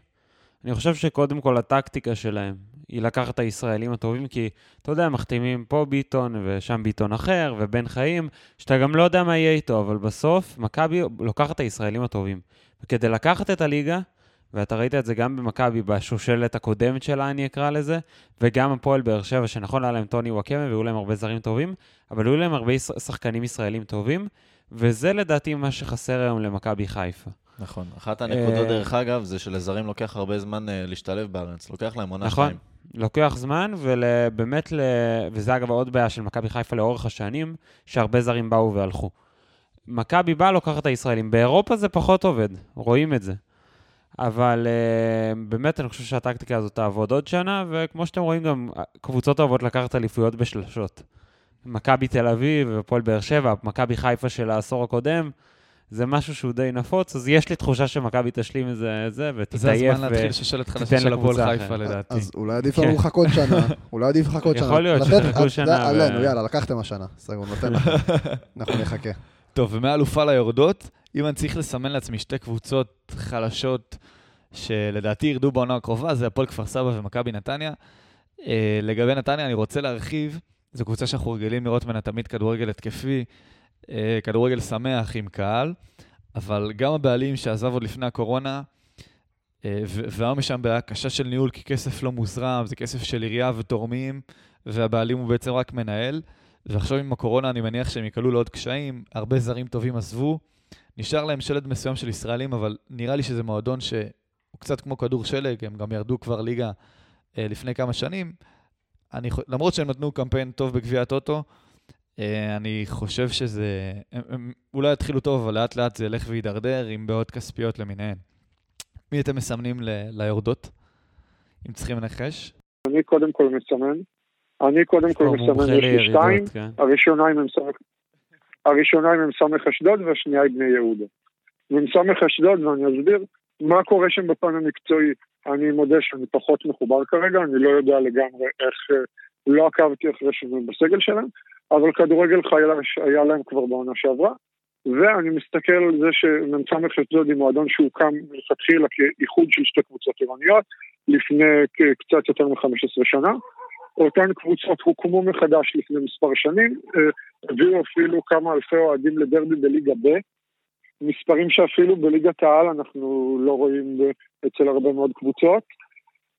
אני חושב שקודם כל הטקטיקה שלהם היא לקחת את הישראלים הטובים, כי אתה יודע, מחתימים פה ביטון ושם ביטון אחר ובן חיים, שאתה גם לא יודע מה יהיה איתו, אבל בסוף מכבי לוקחת את הישראלים הטובים. וכדי לקחת את הליגה, ואתה ראית את זה גם במכבי, בשושלת הקודמת שלה, אני אקרא לזה, וגם הפועל באר שבע, שנכון, היה להם טוני וואקמה, והיו להם הרבה זרים טובים, אבל היו להם הרבה שחקנים ישראלים טובים, וזה לדעתי מה שחסר היום למכבי חיפה. נכון. אחת הנקודות, אה, דרך אגב, זה שלזרים לוקח הרבה זמן אה, להשתלב בארץ. לוקח להם עונה נכון. לוקח זמן, ובאמת, וזה אגב עוד בעיה של מכבי חיפה לאורך השנים, שהרבה זרים באו והלכו. מכבי באה, לוקחת את הישראלים. באירופה זה פחות עובד, רואים את זה. אבל uh, באמת אני חושב שהטקטיקה הזאת תעבוד עוד שנה, וכמו שאתם רואים גם, קבוצות אוהבות לקחת אליפויות בשלשות. מכבי תל אביב והפועל באר שבע, מכבי חיפה של העשור הקודם, זה משהו שהוא די נפוץ, אז יש לי תחושה שמכבי תשלים את זה, ותתעייף ותיתן זה הזמן להתחיל שושלת חדשה של הפועל חיפה לדעתי. אז אולי עדיף לנו כן. לחכות שנה, אולי עדיף לחכות שנה. יכול להיות שתחכו שנה. עלינו, יאללה, לקחתם השנה. סגור, נותן לכם. אנחנו נחכה. טוב, ומאלופה ליורדות, אם אני צריך לסמן לעצמי שתי קבוצות חלשות, שלדעתי ירדו בעונה הקרובה, זה הפועל כפר סבא ומכבי נתניה. Uh, לגבי נתניה, אני רוצה להרחיב, זו קבוצה שאנחנו רגילים לראות ממנה תמיד כדורגל התקפי, כדורגל שמח עם קהל, אבל גם הבעלים שעזב עוד לפני הקורונה, uh, והיום יש שם בעיה קשה של ניהול, כי כסף לא מוזרם, זה כסף של עירייה ותורמים, והבעלים הוא בעצם רק מנהל. ועכשיו עם הקורונה אני מניח שהם יקלו לעוד קשיים, הרבה זרים טובים עזבו. נשאר להם שלד מסוים של ישראלים, אבל נראה לי שזה מועדון ש... הוא קצת כמו כדור שלג, הם גם ירדו כבר ליגה אה, לפני כמה שנים. אני, למרות שהם נתנו קמפיין טוב בגביע הטוטו, אה, אני חושב שזה... הם, אולי יתחילו טוב, אבל לאט לאט זה ילך ויידרדר עם בעיות כספיות למיניהן. מי אתם מסמנים ל, ליורדות, אם צריכים לנחש? אני קודם כל מסמן. אני קודם כל מסמן יש לי שתיים, כן. הראשונה היא מ"ס אשדוד והשנייה היא בני יהודה. מ"ס אשדוד, ואני אסביר, מה קורה שם בפן המקצועי? אני מודה שאני פחות מחובר כרגע, אני לא יודע לגמרי איך, אה, לא עקבתי אחרי שינוי בסגל שלהם, אבל כדורגל חי היה להם כבר בעונה שעברה, ואני מסתכל על זה שמ"ס אשדוד היא מועדון שהוקם מלכתחילה כאיחוד של שתי קבוצות עירוניות לפני קצת יותר מ-15 שנה. אותן קבוצות הוקמו מחדש לפני מספר שנים, אה, הביאו אפילו כמה אלפי אוהדים לדרבי בליגה ב', מספרים שאפילו בליגת העל אנחנו לא רואים אצל הרבה מאוד קבוצות.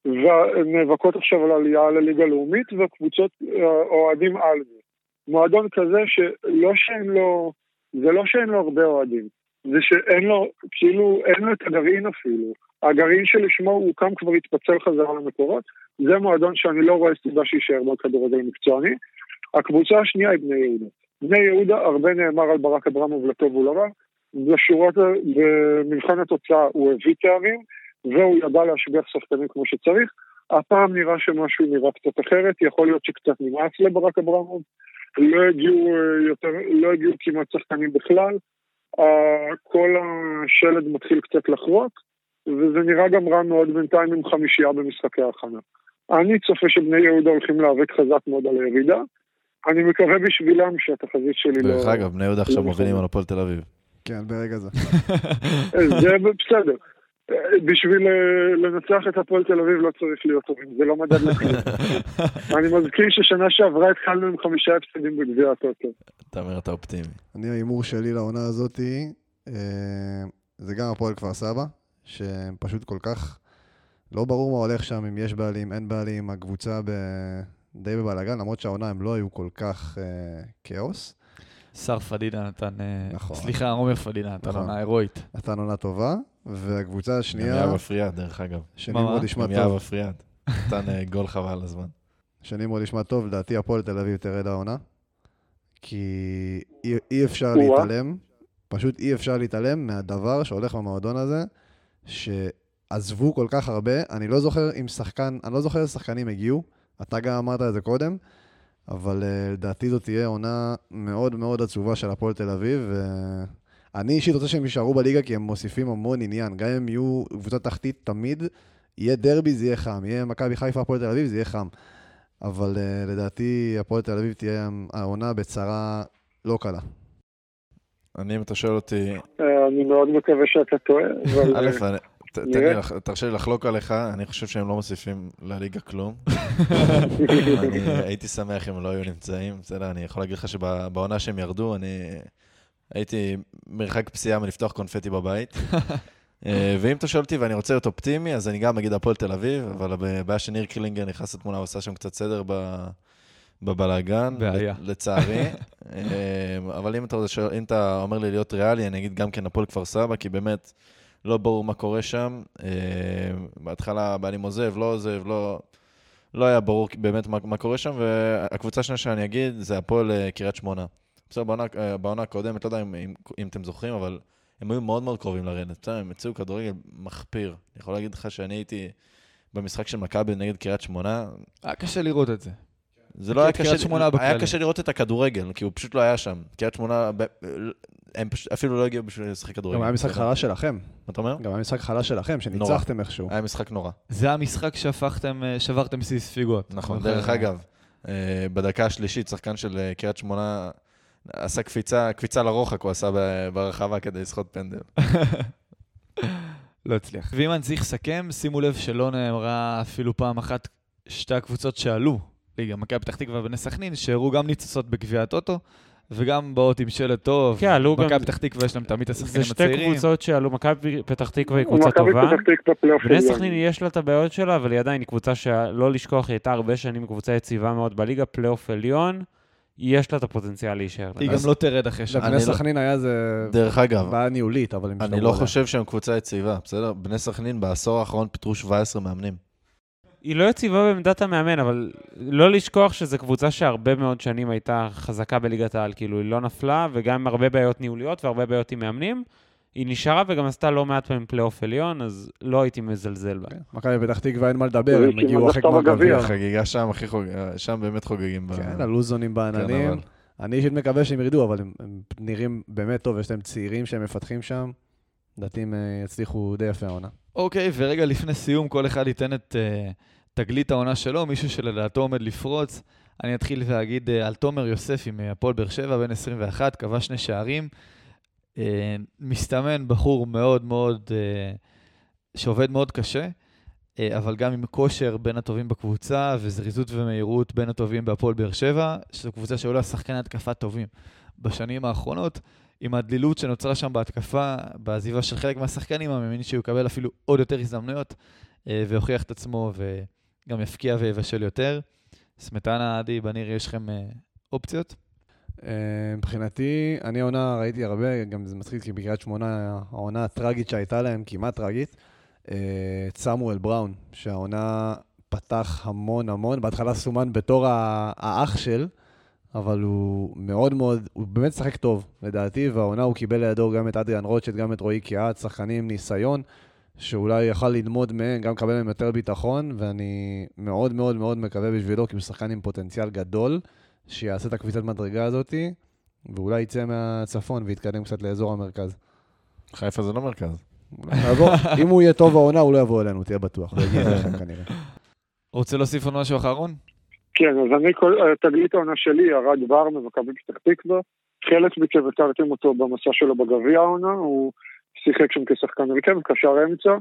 ונאבקות עכשיו על עלייה לליגה לאומית, והקבוצות אה, אוהדים על זה. מועדון כזה שלא שאין לו, זה לא שאין לו הרבה אוהדים, זה שאין לו, כאילו, אין לו את הגרעין אפילו. הגרעין שלשמו הוא קם כבר התפצל חזרה למקורות, זה מועדון שאני לא רואה סיבה שיישאר בכדורגל מקצועני. הקבוצה השנייה היא בני יהודה. בני יהודה, הרבה נאמר על ברק אברמוב לטוב ולרע, בשורות, במבחן התוצאה הוא הביא תארים, והוא ידע להשביח שחקנים כמו שצריך. הפעם נראה שמשהו נראה קצת אחרת, יכול להיות שקצת נמאס לברק אברמוב, לא הגיעו אה, יותר, לא הגיעו כמעט שחקנים בכלל, כל השלד מתחיל קצת לחרוק, וזה נראה גם רע מאוד בינתיים עם חמישייה במשחקי ההכנה. אני צופה שבני יהודה הולכים להיאבק חזק מאוד על הירידה. אני מקווה בשבילם שהתחזית שלי לא... דרך אגב, בני יהודה עכשיו לא מובילים. על הפועל תל אביב. כן, ברגע זה. זה בסדר. בשביל אה, לנצח את הפועל תל אביב לא צריך להיות טובים, זה לא מדד לכלום. אני מזכיר ששנה שעברה התחלנו עם חמישה הפסדים בגביע הטוטו. תאמר, אתה אופטימי. אני, ההימור שלי לעונה הזאתי, אה, זה גם הפועל כפר סבא, שהם פשוט כל כך... לא ברור מה הולך שם, אם יש בעלים, אין בעלים, הקבוצה ב... די בבלאגן, למרות שהעונה הם לא היו כל כך אה, כאוס. שר פדידה נתן, אה, נכון. סליחה, עומר פדידה נתן נכון. עונה הירואית. נתן עונה טובה, והקבוצה גם השנייה, יאב אפריאט, דרך אגב. שנמרוד מה? ישמע גם יאב טוב, אפריאט. נתן אה, גול חבל על הזמן. שנמרוד ישמע טוב, לדעתי הפועל תל אביב תרד העונה, כי אי, אי אפשר. להתעלם, פשוט אי אפשר להתעלם מהדבר שהולך במועדון הזה, שעזבו כל כך הרבה, אני לא זוכר אם שחקן, אני לא זוכר איזה שחקנים הגיעו, אתה גם אמרת את זה קודם, אבל אה, לדעתי זאת תהיה עונה מאוד מאוד עצובה של הפועל תל אביב, ואני אישית רוצה שהם יישארו בליגה כי הם מוסיפים המון עניין, גם אם יהיו קבוצה תחתית תמיד, יהיה דרבי זה יהיה חם, יהיה מכבי חיפה הפועל תל אביב זה יהיה חם. אבל uh, לדעתי הפועל תל אביב תהיה העונה בצרה לא קלה. אני, אם אתה שואל אותי, אה, אני מאוד מקווה שאתה טועה, אבל... א', תרשה לי לחלוק עליך, אני חושב שהם לא מוסיפים לליגה כלום. אני הייתי שמח אם הם לא היו נמצאים, בסדר, אני יכול להגיד לך שבעונה שהם ירדו, אני הייתי מרחק פסיעה מלפתוח קונפטי בבית. אה, ואם אתה שואל אותי ואני רוצה להיות אופטימי, אז אני גם אגיד הפועל תל אביב, אבל הבעיה שניר קרילינגר נכנס לתמונה, הוא עשה שם קצת סדר ב- בבלאגן, בעיה. לצערי. אה, אבל אם אתה, רוצה שואל- אם אתה אומר לי להיות ריאלי, אני אגיד גם כן הפועל כפר סבא, כי באמת לא ברור מה קורה שם. אה, בהתחלה הבעלים עוזב, לא עוזב, לא... לא היה ברור באמת מה, מה קורה שם, והקבוצה השנייה שאני אגיד זה הפועל אה, קריית שמונה. בסדר, בעונה, אה, בעונה הקודמת, לא יודע אם, אם, אם אתם זוכרים, אבל הם היו מאוד מאוד קרובים לרדת. בסדר, הם הציעו כדורגל מחפיר. אני יכול להגיד לך שאני הייתי במשחק של מכבי נגד קריית שמונה, היה קשה לראות את זה. זה לא היה קשה, היה. קשה לראות את הכדורגל, כי הוא פשוט לא היה שם. קריית שמונה, הם פשוט אפילו לא הגיעו בשביל לשחק כדורגל. גם היה משחק? חלש שלכם. מה אתה אומר? גם היה משחק חלש שלכם, שניצחתם איכשהו. היה משחק נורא. זה המשחק שהפכתם, אה, שברתם שיא ספיגות. נכון, זוכר? דרך אגב, אה, בדקה השלישית, שחקן של אה, קריית שמונה עשה קפיצה, קפיצה לרוחק הוא עשה ברחבה כדי לסחוט פנדל. לא הצליח. ואם אני צריך לסכם, שימו לב שלא נאמרה אפילו פעם אחת שתי הקבוצות שעלו, ליגה, מכבי פתח תקווה ובני סכנין, שהראו גם ניצוצות בגביע הטוטו, וגם באות עם שלט טוב. כן, עלו גם- מכבי פתח תקווה יש להם תמיד את זה השחקנים שתי הצעירים. קבוצות שעלו, מכבי פתח תקווה היא קבוצה מכבי טובה. פתח תקווה פלייאוף בני. סכנין יש לה את הבעיות שלה, אבל היא עדיין קבוצה שלא לשכוח, היא הייתה הרבה שנים קבוצה יציבה מאוד בליגה, פלייאוף עליון, יש לה את הפוטנציאל להישאר. היא גם לא תרד אחרי שנה. אני לבני לא- סכנין היה זה דרך אגב, בעיה ניהולית, אבל הם אני לא. חושב שהם קבוצה יציבה, בסדר? בני סכנין בעשור האחרון פיטרו 17 מאמנים. היא לא יציבה בעמדת המאמן, אבל לא לשכוח שזו קבוצה שהרבה מאוד שנים הייתה חזקה בליגת העל, כאילו היא לא נפלה, וגם עם הרבה בעיות ניהוליות והרבה בעיות עם מאמנים. היא נשארה וגם עשתה לא מעט פעמים פלייאוף עליון, אז לא הייתי מזלזל בה. כן, מכבי פתח תקווה אין מה לדבר, זה הם הגיעו אחרי גמר בגביע. גביע. החגיגה שם הכי חוג... שם באמת חוגגים. כן, הלוזונים בעננים. אני אישית מקווה שהם ירדו, אבל הם, הם נראים באמת טוב, יש להם צעירים שהם מפתחים שם. לדעתי הם אה, יצליחו די יפה העונה. אוקיי, ורגע לפני סיום, כל אחד ייתן את uh, תגלית העונה שלו, מישהו שלדעתו עומד לפרוץ. אני אתחיל ואגיד uh, על תומר יוספי מהפועל באר שבע, בן 21, כבש שני שערים. Uh, מסתמן בחור מאוד מאוד, uh, שעובד מאוד קשה, uh, אבל גם עם כושר בין הטובים בקבוצה, וזריזות ומהירות בין הטובים בהפועל באר שבע, שזו קבוצה שהיו לה שחקני התקפה טובים בשנים האחרונות. עם הדלילות שנוצרה שם בהתקפה, בעזיבה של חלק מהשחקנים, אני מאמין שהוא יקבל אפילו עוד יותר הזדמנויות, אה, ויוכיח את עצמו וגם יפקיע ויבשל יותר. סמטנה, עדי, בניר, יש לכם אה, אופציות? אה, מבחינתי, אני העונה ראיתי הרבה, גם זה מצחיק, כי בקריית שמונה, העונה הטראגית שהייתה להם, כמעט טראגית, את סמואל בראון, שהעונה פתח המון המון, בהתחלה סומן בתור האח של, אבל הוא מאוד מאוד, הוא באמת שחק טוב, לדעתי, והעונה הוא קיבל לידו גם את אדריאן רוטשט, גם את רועי קיאט, שחקנים ניסיון, שאולי יכל ללמוד מהם, גם לקבל מהם יותר ביטחון, ואני מאוד מאוד מאוד מקווה בשבילו, כי הוא שחקן עם פוטנציאל גדול, שיעשה את הקפיצת מדרגה הזאתי, ואולי יצא מהצפון ויתקדם קצת לאזור המרכז. חיפה זה לא מרכז. אם הוא יהיה טוב העונה, הוא לא יבוא אלינו, תהיה בטוח. כנראה. רוצה להוסיף עוד משהו אחרון? כן, אז אני, כל- תגלית העונה שלי, ירד בר ממכבי פתח תקווה. חלק מכם הכרתם אותו במסע שלו בגביע העונה, הוא שיחק שם כשחקן הרכב, קשר אמצע.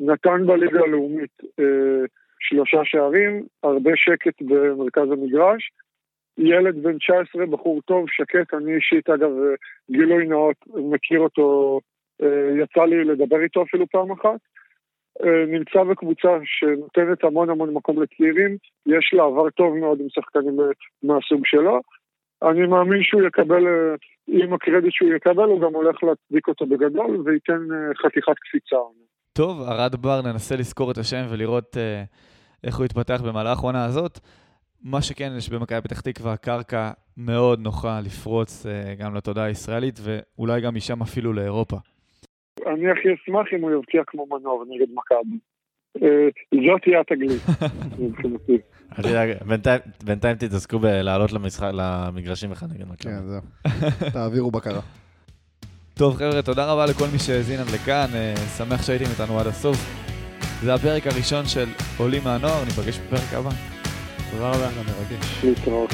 נתן בליגה הלאומית אה, שלושה שערים, הרבה שקט במרכז המגרש. ילד בן 19, בחור טוב, שקט, אני אישית, אגב, אה, גילוי נאות, מכיר אותו, אה, יצא לי לדבר איתו אפילו פעם אחת. אה, נמצא בקבוצה שנותנת המון המון מקום לצעירים, יש לה עבר טוב מאוד עם שחקנים אה, מהסוג שלו. אני מאמין שהוא יקבל, אה, עם הקרדיט שהוא יקבל, הוא גם הולך להצדיק אותו בגדול וייתן חתיכת קפיצה. טוב, ארד בר, ננסה לזכור את השם ולראות איך הוא יתפתח במהלך העונה הזאת. מה שכן, יש במכבי פתח תקווה קרקע מאוד נוחה לפרוץ גם לתודעה הישראלית, ואולי גם משם אפילו לאירופה. אני הכי אשמח אם הוא יבקיע כמו מנור נגד מכבי. אה, זאת תהיה התגלית, מבחינתי. אל תדאג, בינתיים- תתעסקו בלעלות למגרשים אחד נגד מכבי. כן, זהו. תעבירו בקרה. טוב, חבר'ה, תודה רבה לכל מי שהאזין עד לכאן, אה, שמח שהייתם איתנו עד הסוף. זה הפרק הראשון של עולים מהנוער, ניפגש בפרק הבא. תודה רבה. מרגש. להתראות.